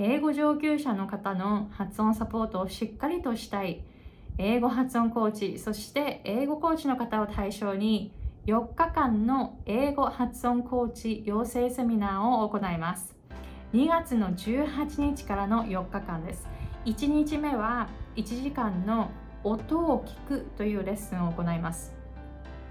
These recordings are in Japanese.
英語上級者の方の発音サポートをしっかりとしたい。英語発音コーチそして英語コーチの方を対象に4日間の英語発音コーチ養成セミナーを行います。2月の18日からの4日間です。1日目は1時間の音を聞くというレッスンを行います。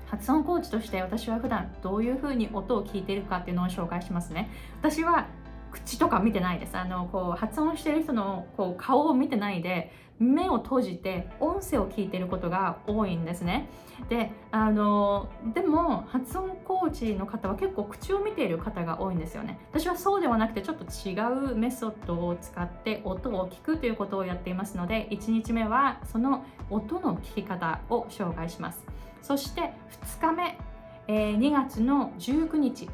発音コーチとして私は普段どういうふうに音を聞いているかっていうのを紹介しますね。私は口とか見てないです。あのこう発音してる人のこう顔を見てないで目を閉じて音声を聞いてることが多いんですね。であのでも発音コーチの方は結構口を見ている方が多いんですよね。私はそうではなくてちょっと違うメソッドを使って音を聞くということをやっていますので1日目はその音の聞き方を紹介します。そして2日目、えー、2月の19日。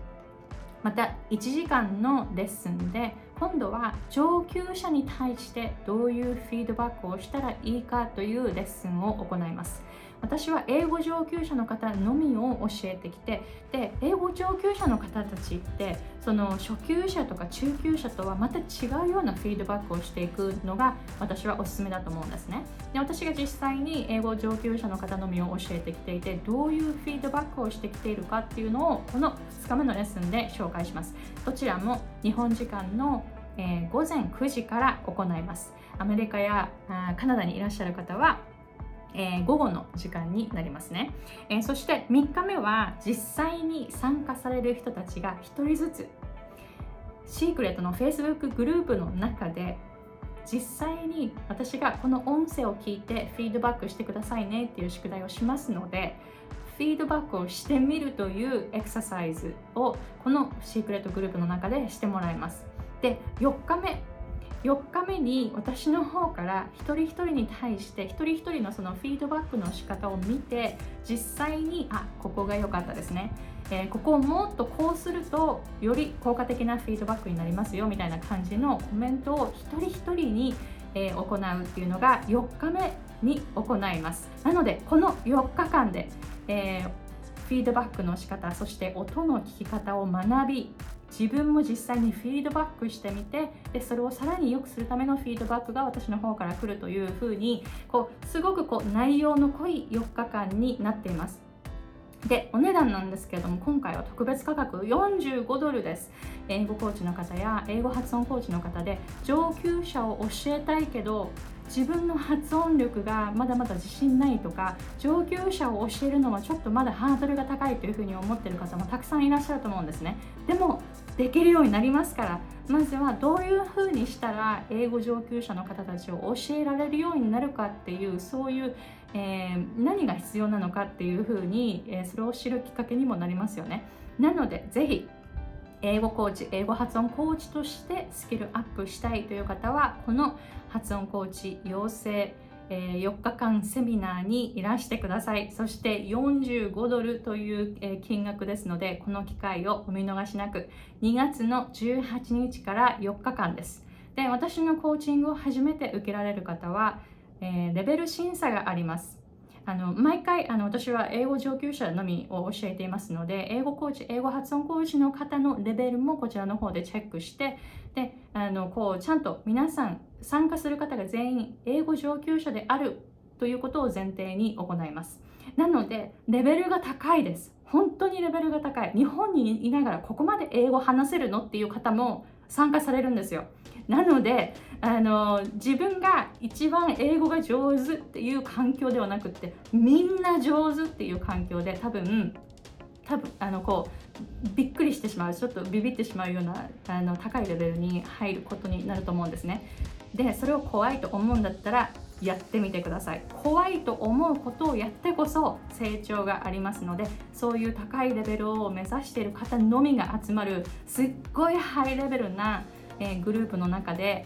また1時間のレッスンで今度は上級者に対してどういうフィードバックをしたらいいかというレッスンを行います。私は英語上級者の方のみを教えてきてで英語上級者の方たちってその初級者とか中級者とはまた違うようなフィードバックをしていくのが私はおすすめだと思うんですね。で私が実際に英語上級者の方のみを教えてきていてどういうフィードバックをしてきているかっていうのをこの2日目のレッスンで紹介します。どちらも日本時間のえー、午前9時から行います。アメリカやカナダにいらっしゃる方はえー、午後の時間になりますね、えー、そして3日目は実際に参加される人たちが1人ずつシークレットの Facebook グループの中で実際に私がこの音声を聞いてフィードバックしてくださいねっていう宿題をしますのでフィードバックをしてみるというエクササイズをこのシークレットグループの中でしてもらいます。で4日目4日目に私の方から一人一人に対して一人一人のそのフィードバックの仕方を見て実際にあここが良かったですね、えー、ここをもっとこうするとより効果的なフィードバックになりますよみたいな感じのコメントを一人一人に、えー、行うっていうのが4日目に行います。なのでこの4日間で、えー、フィードバックの仕方そして音の聞き方を学び自分も実際にフィードバックしてみてでそれをさらに良くするためのフィードバックが私の方から来るというふうにこうすごくこう内容の濃い4日間になっています。でお値段なんですけれども今回は特別価格45ドルです。英語コーチの方や英語発音コーチの方で上級者を教えたいけど自分の発音力がまだまだ自信ないとか上級者を教えるのはちょっとまだハードルが高いというふうに思っている方もたくさんいらっしゃると思うんですね。でもできるようになりますから。まずはどういうふうにしたら英語上級者の方たちを教えられるようになるかっていうそういう、えー、何が必要なのかっていうふうに、えー、それを知るきっかけにもなりますよね。なのでぜひ英語コーチ英語発音コーチとしてスキルアップしたいという方はこの発音コーチ養成え4日間セミナーにいらしてください。そして45ドルという、え金額ですので、この機会をお見逃しなく、2月の18日から4日間です。で、私のコーチングを初めて受けられる方は、えレベル審査があります。あの毎回あの私は英語上級者のみを教えていますので英語コーチ英語発音コーチの方のレベルもこちらの方でチェックしてであのこうちゃんと皆さん参加する方が全員英語上級者であるということを前提に行います。なのでレベルが高いです。本当にレベルが高い。日本にいながらここまで英語話せるのっていう方も参加されるんですよ。なのであの自分が一番英語が上手っていう環境ではなくってみんな上手っていう環境で多分多分あのこうびっくりしてしまうちょっとビビってしまうようなあの高いレベルに入ることになると思うんですね。でそれを怖いと思うんだったらやってみてください。怖いと思うことをやってこそ成長がありますのでそういう高いレベルを目指している方のみが集まるすっごいハイレベルなえー、グループの中で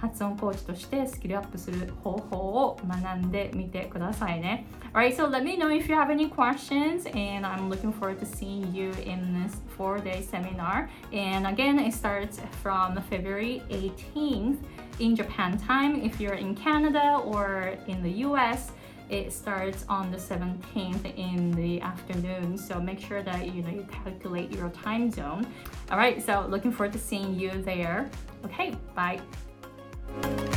発音コーチとしてスキルアップする方法を学んでみてくださいね。Alright, so let me know if you have any questions and I'm looking forward to seeing you in this four-day seminar. And again, it starts from February 18th in Japan time. If you're in Canada or in the US, it starts on the 17th in the afternoon so make sure that you know you calculate your time zone all right so looking forward to seeing you there okay bye す。